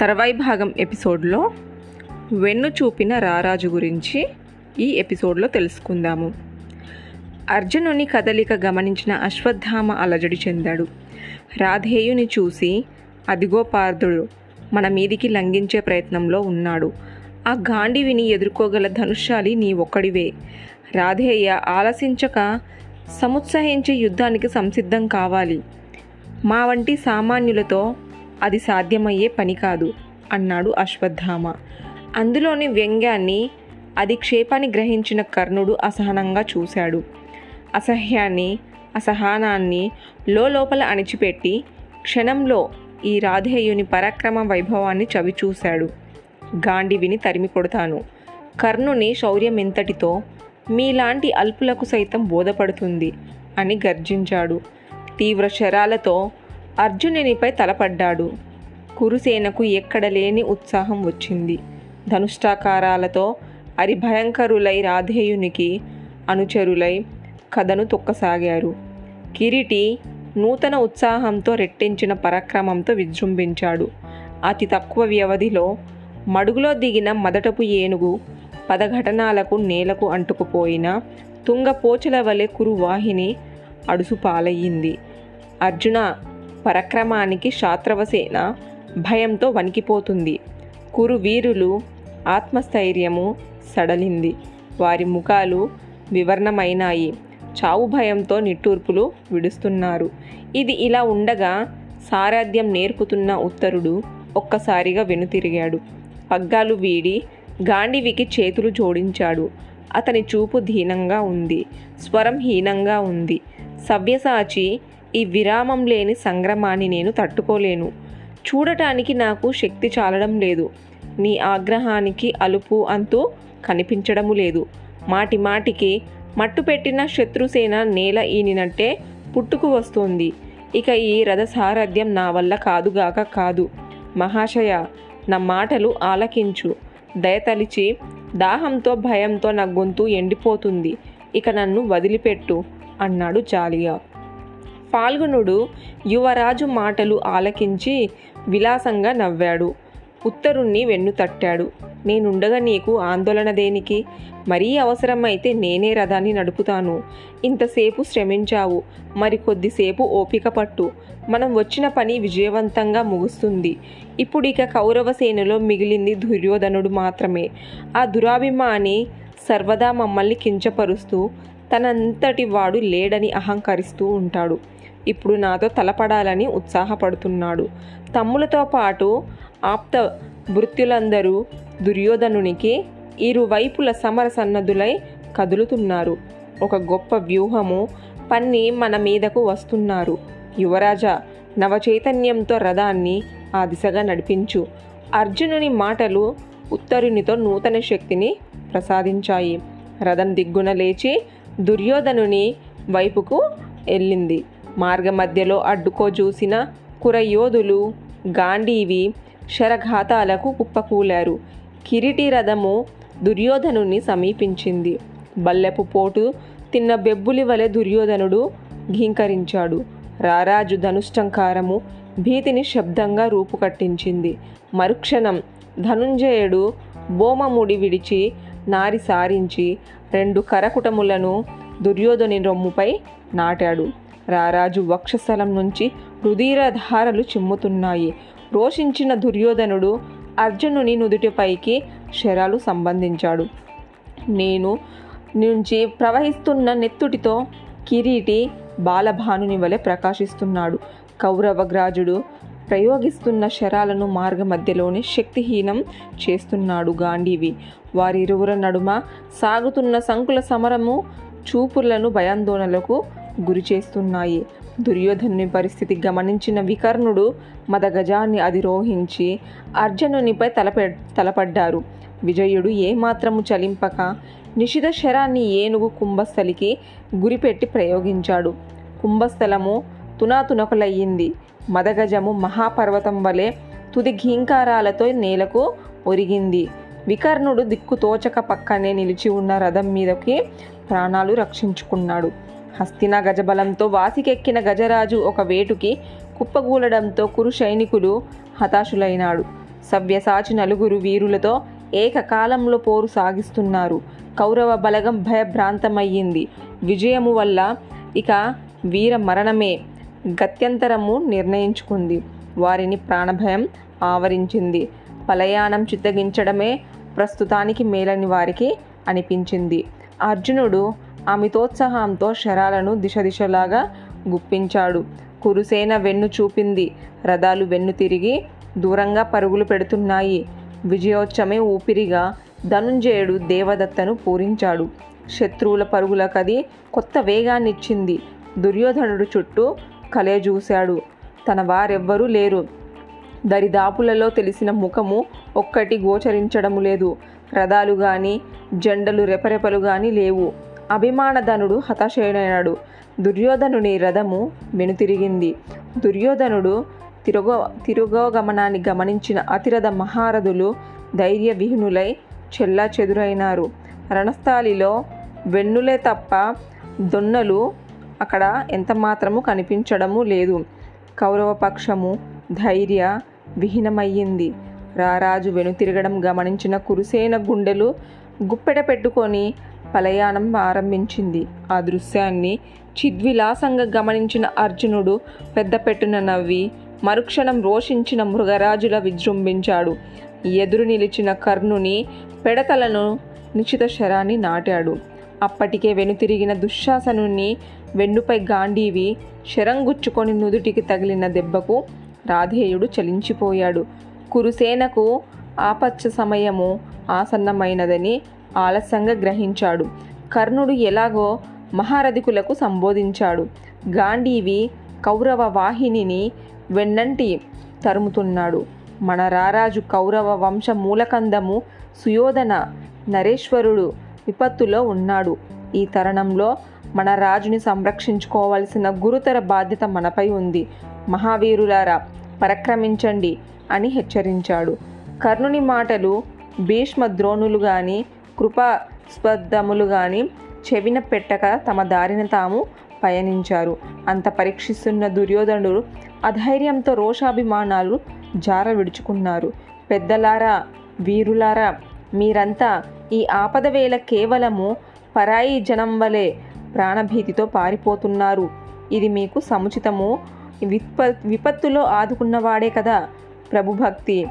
తర్వాయి భాగం ఎపిసోడ్లో వెన్ను చూపిన రారాజు గురించి ఈ ఎపిసోడ్లో తెలుసుకుందాము. అర్జునుని కదలిక గమనించిన అశ్వత్థామ అలజడి చెందాడు. రాధేయుని చూసి అదిగో పార్థుడు మన మీదికి లంఘించే ప్రయత్నంలో ఉన్నాడు. ఆ గాంధీవిని ఎదుర్కోగల ధనుషాలి నీ ఒక్కడివే. రాధేయ ఆలసించక సముత్సహించే యుద్ధానికి సంసిద్ధం కావాలి. మా వంటి సామాన్యులతో అది సాధ్యమయ్యే పని కాదు అన్నాడు అశ్వత్థామ. అందులోని వ్యంగ్యాన్ని అధిక్షేపాన్ని గ్రహించిన కర్ణుడు అసహనంగా చూశాడు. అసహ్యాన్ని అసహనాన్ని లోపల అణిచిపెట్టి క్షణంలో ఈ రాధేయుని పరాక్రమ వైభవాన్ని చవిచూశాడు. గాంధీవిని తరిమి కొడతాను కర్ణుని శౌర్యం ఎంతటితో మీలాంటి అల్పులకు సైతం బోధపడుతుంది అని గర్జించాడు. తీవ్ర శరాలతో అర్జునునిపై తలపడ్డాడు. కురుసేనకు ఎక్కడ లేని ఉత్సాహం వచ్చింది. ధనుష్టాకారాలతో అరిభయంకరులై రాధేయునికి అనుచరులై కథను తొక్కసాగారు. కిరీటి నూతన ఉత్సాహంతో రెట్టించిన పరాక్రమంతో విజృంభించాడు. అతి తక్కువ వ్యవధిలో మడుగులో దిగిన మొదటపు ఏనుగు పదఘటనాలకు నేలకు అంటుకుపోయిన తుంగపోచల వలె కురువాహిని అడుసు పాలయ్యింది అర్జున పరక్రమానికి శాత్రవసేన భయంతో వణికిపోతుంది. కురు వీరులు ఆత్మస్థైర్యము సడలింది. వారి ముఖాలు వివర్ణమైనాయి. చావు భయంతో నిట్టూర్పులు విడుస్తున్నారు. ఇది ఇలా ఉండగా సారథ్యం నేర్పుతున్న ఉత్తరుడు ఒక్కసారిగా వెనుతిరిగాడు. పగ్గాలు వీడి గాండివికి చేతులు జోడించాడు. అతని చూపు దీనంగా ఉంది. స్వరం హీనంగా ఉంది. సవ్యసాచి ఈ విరామం లేని సంగ్రమాన్ని నేను తట్టుకోలేను. చూడటానికి నాకు శక్తి చాలడం లేదు. నీ ఆగ్రహానికి అలుపు అంతూ కనిపించడము లేదు. మాటి మాటికి మట్టు పెట్టిన శత్రుసేన నేల ఈనినట్టే పుట్టుకు వస్తోంది. ఇక ఈ రథసారథ్యం నా వల్ల కాదుగాక కాదు. మహాశయ నా మాటలు ఆలకించు. దయతలిచి దాహంతో భయంతో నా గొంతు ఎండిపోతుంది. ఇక నన్ను వదిలిపెట్టు అన్నాడు జాలియా. ఫాల్గునుడు యువరాజు మాటలు ఆలకించి విలాసంగా నవ్వాడు. ఉత్తరుణ్ణి వెన్ను తట్టాడు. నేనుండగా నీకు ఆందోళన దేనికి? మరీ అవసరమైతే నేనే రథాన్ని నడుపుతాను. ఇంతసేపు శ్రమించావు. మరి కొద్దిసేపు ఓపిక పట్టు. మనం వచ్చిన పని విజయవంతంగా ముగుస్తుంది. ఇప్పుడు ఇక కౌరవ సేనలో మిగిలింది దుర్యోధనుడు మాత్రమే. ఆ దురాభిమాని సర్వదా మమ్మల్ని కించపరుస్తూ తనంతటి వాడు లేడని అహంకరిస్తూ ఉంటాడు. ఇప్పుడు నాతో తలపడాలని ఉత్సాహపడుతున్నాడు. తమ్ములతో పాటు ఆప్త భృత్యులందరూ దుర్యోధనునికి ఇరువైపుల సమర సన్నదులై కదులుతున్నారు. ఒక గొప్ప వ్యూహము పన్ని మన మీదకు వస్తున్నారు. యువరాజా నవచైతన్యంతో రథాన్ని ఆ దిశగా నడిపించు. అర్జునుని మాటలు ఉత్తరునితో నూతన శక్తిని ప్రసాదించాయి. రథం దిగ్గున లేచి దుర్యోధనుని వైపుకు వెళ్ళింది. మార్గమధ్యలో అడ్డుకో చూసిన కురయోధులు గాంధీవి శరఘాతాలకు కుప్పకూలారు. కిరీటి రథము దుర్యోధనుని సమీపించింది. బల్లెపు పోటు తిన్న బెబ్బులి వలె దుర్యోధనుడు ఘీంకరించాడు. రారాజు ధనుష్టంకారము భీతిని శబ్దంగా రూపుకట్టించింది. మరుక్షణం ధనుంజయుడు బోమముడి విడిచి నారి సారించి రెండు కరకుటములను దుర్యోధని రొమ్ముపై నాటాడు. రారాజు వక్షస్థలం నుంచి రుధిరధారలు చిమ్ముతున్నాయి. రోషించిన దుర్యోధనుడు అర్జునుని నుదుటిపైకి శరాలు సంబంధించాడు. నేను నుంచి ప్రవహిస్తున్న నెత్తుటితో కిరీటి బాలభానుని వలె ప్రకాశిస్తున్నాడు. కౌరవగ్రాజుడు ప్రయోగిస్తున్న శరాలను మార్గ మధ్యలోనే శక్తిహీనం చేస్తున్నాడు గాంధీవి. వారిరువుల నడుమ సాగుతున్న సంకుల సమరము చూపులను భయాందోళనలకు గురి చేస్తున్నాయి. దుర్యోధనుని పరిస్థితి గమనించిన వికర్ణుడు మదగజాన్ని అధిరోహించి అర్జునునిపై తలపె తలపడ్డారు. విజయుడు ఏమాత్రము చలింపక నిషిధ శరాన్ని ఏనుగు కుంభస్థలికి గురిపెట్టి ప్రయోగించాడు. కుంభస్థలము తునాతునకలయ్యింది. మదగజము మహాపర్వతం వలె తుది ఘీంకారాలతో నేలకు ఒరిగింది. వికర్ణుడు దిక్కు తోచక పక్కనే నిలిచి ఉన్న రథం మీదకి ప్రాణాలు రక్షించుకున్నాడు. హస్తిన గజబలంతో వాసికెక్కిన గజరాజు ఒక వేటుకి కుప్పగూలడంతో కురు సైనికులు హతాశులైనాడు. సవ్యసాచి నలుగురు వీరులతో ఏకకాలంలో పోరు సాగిస్తున్నారు. కౌరవ బలగం భయభ్రాంతమయ్యింది. విజయము వల్ల ఇక వీర మరణమే గత్యంతరము నిర్ణయించుకుంది. వారిని ప్రాణభయం ఆవరించింది. పలయానం చిత్తగించడమే ప్రస్తుతానికి మేలని వారికి అనిపించింది. అర్జునుడు అమితోత్సాహంతో శరాలను దిశ దిశలాగా గుప్పించాడు. కురుసేన వెన్ను చూపింది. రథాలు వెన్ను తిరిగి దూరంగా పరుగులు పెడుతున్నాయి. విజయోత్సమే ఊపిరిగా ధనుంజయుడు దేవదత్తను పూరించాడు. శత్రువుల పరుగులకది కొత్త వేగాన్నిచ్చింది. దుర్యోధనుడు చుట్టూ కలేజూశాడు తన వారెవ్వరూ లేరు. దరిదాపులలో తెలిసిన ముఖము ఒక్కటి గోచరించడము లేదు. రథాలు కానీ జెండలు రెపరెపలు కానీ లేవు. అభిమానధనుడు హతాశయుడైనాడు. దుర్యోధనుని రథము వెనుతిరిగింది. దుర్యోధనుడు తిరుగో తిరుగోగమనాన్ని గమనించిన అతిరథ మహారథులు ధైర్య విహీనులై చెల్లా చెదురైనారు. రణస్థాలిలో వెన్నులే తప్ప దొన్నలు అక్కడ ఎంత మాత్రము కనిపించడము లేదు. కౌరవ పక్షము ధైర్య విహీనమయ్యింది. రారాజు వెనుతిరగడం గమనించిన కురుసేన గుండెలు గుప్పెట పెట్టుకొని పలయానం ఆరంభించింది. ఆ దృశ్యాన్ని చిద్విలాసంగా గమనించిన అర్జునుడు పెద్ద పెట్టున నవ్వి మరుక్షణం రోషించిన మృగరాజుల విజృంభించాడు. ఎదురు నిలిచిన కర్ణుని పెడతలను నిశ్చిత శరాన్ని నాటాడు. అప్పటికే వెనుతిరిగిన దుశ్శాసనుని వెన్నుపై గాంధీవి శరంగుచ్చుకొని నుదుటికి తగిలిన దెబ్బకు రాధేయుడు చలించిపోయాడు. కురుసేనకు ఆపచ్చ సమయము ఆసన్నమైనదని ఆలస్యంగా గ్రహించాడు. కర్ణుడు ఎలాగో మహారథికులకు సంబోధించాడు. గాంధీవి కౌరవ వాహినిని వెన్నంటి తరుముతున్నాడు. మన రారాజు కౌరవ వంశ మూలకందము సుయోధన నరేశ్వరుడు విపత్తులో ఉన్నాడు. ఈ తరుణంలో మన రాజుని సంరక్షించుకోవాల్సిన గురుతర బాధ్యత మనపై ఉంది. మహావీరులారా పరక్రమించండి అని హెచ్చరించాడు. కర్ణుని మాటలు భీష్మ ద్రోణులు గాని కృపాస్పదములు గాని చెవిన పెట్టక తమ దారిన తాము పయనించారు. అంత పరీక్షిస్తున్న దుర్యోధనుడు అధైర్యంతో రోషాభిమానాలు జార విడుచుకున్నారు. పెద్దలారా వీరులారా మీరంతా ఈ ఆపద వేళ కేవలము పరాయి జనం వలె ప్రాణభీతితో పారిపోతున్నారు. ఇది మీకు సముచితము. విప విపత్తులో ఆదుకున్నవాడే కదా ప్రభుభక్తి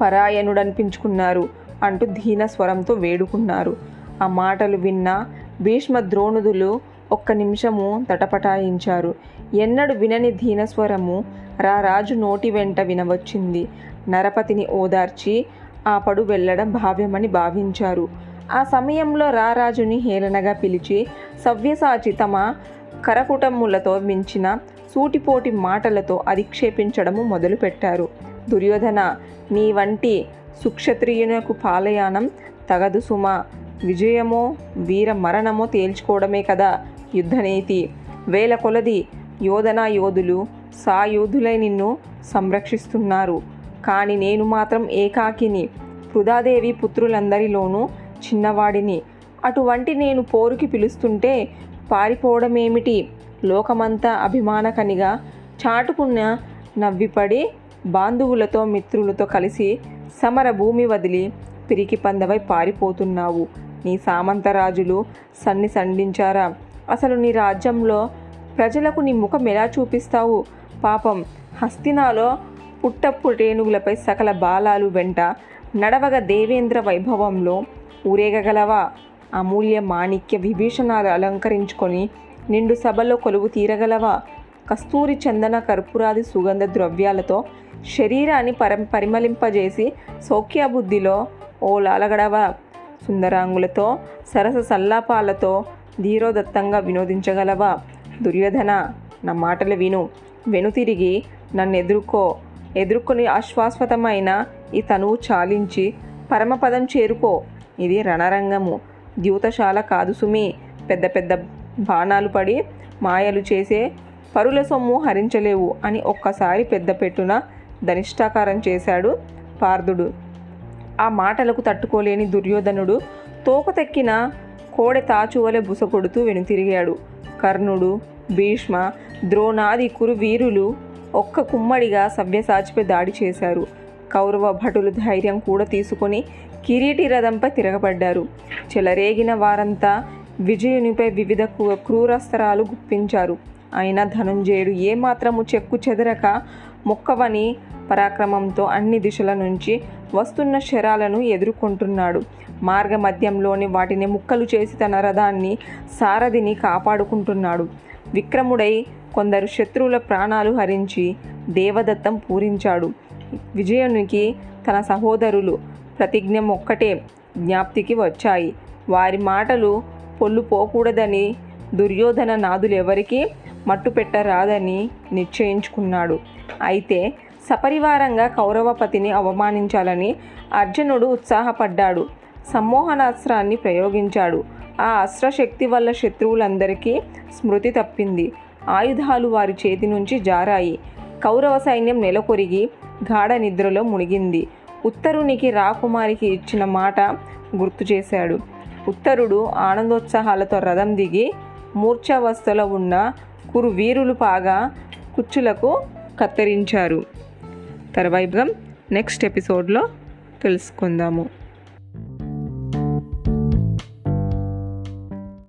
పరాయణుడనిపించుకున్నారు అంటూ దీన స్వరంతో వేడుకున్నారు. ఆ మాటలు విన్న భీష్మ ద్రోణుదులు ఒక్క నిమిషము తటపటాయించారు. ఎన్నడు వినని దీనస్వరము రా రాజు నోటి వెంట వినవచ్చింది. నరపతిని ఓదార్చి ఆ పడు వెళ్ళడం భావ్యమని భావించారు. ఆ సమయంలో రారాజుని హేళనగా పిలిచి సవ్యసాచి తమ కరకుటములతో మించిన సూటిపోటి మాటలతో అధిక్షేపించడము మొదలుపెట్టారు. దుర్యోధన నీ వంటి సుక్షత్రియునకు పాలయానం తగదు సుమ. విజయమో వీర మరణమో తేల్చుకోవడమే కదా యుద్ధనీతి. వేల కొలది యోధనా యోధులు సాయోధులై నిన్ను సంరక్షిస్తున్నారు. కానీ నేను మాత్రం ఏకాకిని పృథాదేవి పుత్రులందరిలోనూ చిన్నవాడిని. అటువంటి నేను పోరుకి పిలుస్తుంటే పారిపోవడమేమిటి? లోకమంతా అభిమానకనిగా చాటుకున్న నవ్విపడి బాంధువులతో మిత్రులతో కలిసి సమర భూమి వదిలి పిరికి పందవై పారిపోతున్నావు. నీ సామంతరాజులు సన్ని సండించారా? అసలు నీ రాజ్యంలో ప్రజలకు నీ ముఖం ఎలా చూపిస్తావు? పాపం హస్తినాలో పుట్టపుటేనుగులపై సకల బాలాలు వెంట నడవగ దేవేంద్ర వైభవంలో ఊరేగగలవా? అమూల్య మాణిక్య విభీషణాలు అలంకరించుకొని నిండు సభలో కొలువు తీరగలవా? కస్తూరి చందన కర్పూరాది సుగంధ ద్రవ్యాలతో శరీరాన్ని పరం పరిమళింపజేసి సౌఖ్యబుద్ధిలో ఓ లాలగడవ సుందరాంగులతో సరస సల్లాపాలతో ధీరోదత్తంగా వినోదించగలవా. దుర్యోధన నా మాటలు విను. వెనుతిరిగి నన్ను ఎదుర్కో ఎదుర్కొని అశ్వాస్వతమైన ఈ తనువు చాలించి పరమపదం చేరుకో. ఇది రణరంగము. ద్యూతశాల కాదు సుమి. పెద్ద పెద్ద బాణాలు పడి మాయలు చేసే పరుల సొమ్ము హరించలేవు అని ఒక్కసారి పెద్ద పెట్టున ధనిష్టాకారం చేశాడు పార్థుడు ఆ మాటలకు తట్టుకోలేని దుర్యోధనుడు తోకతెక్కిన కోడె తాచువలె బుసకొడుతూ వెనుతిరిగాడు. కర్ణుడు భీష్మ ద్రోణాది కురు వీరులు ఒక్క కుమ్మడిగా సవ్యసాచిపై దాడి చేశారు. కౌరవ భటులు ధైర్యం కూడా తీసుకొని కిరీటి రథంపై తిరగబడ్డారు. చెలరేగిన వారంతా విజయునిపై వివిధ క్రూరస్త్రాలు గుప్పించారు. అయినా ధనుంజయుడు ఏమాత్రము చెక్కు చెదరక మొక్కవని పరాక్రమంతో అన్ని దిశల నుంచి వస్తున్న శరాలను ఎదుర్కొంటున్నాడు. మార్గ మధ్యంలోని వాటిని ముక్కలు చేసి తన రథాన్ని సారథిని కాపాడుకుంటున్నాడు. విక్రముడై కొందరు శత్రువుల ప్రాణాలు హరించి దేవదత్తం పూరించాడు. విజయునికి తన సహోదరులు ప్రతిజ్ఞ ఒక్కటే జ్ఞాప్తికి వచ్చాయి. వారి మాటలు పొల్లు పోకూడదని దుర్యోధన నాదులెవరికీ మట్టు పెట్టరాదని నిశ్చయించుకున్నాడు. అయితే సపరివారంగా కౌరవపతిని అవమానించాలని అర్జునుడు ఉత్సాహపడ్డాడు. సమ్మోహనాస్త్రాన్ని ప్రయోగించాడు. ఆ అస్త్రశక్తి వల్ల శత్రువులందరికీ స్మృతి తప్పింది. ఆయుధాలు వారి చేతి నుంచి జారాయి. కౌరవ సైన్యం నెలకొరిగి గాఢ నిద్రలో మునిగింది. ఉత్తరునికి రాకుమారికి ఇచ్చిన మాట గుర్తు చేశాడు. ఉత్తరుడు ఆనందోత్సాహాలతో రథం దిగి మూర్ఛావస్థలో ఉన్న కురు వీరులు పాగా కుచ్చులకు కత్తిరించారు. తర్వాయి నెక్స్ట్ ఎపిసోడ్లో తెలుసుకుందాము.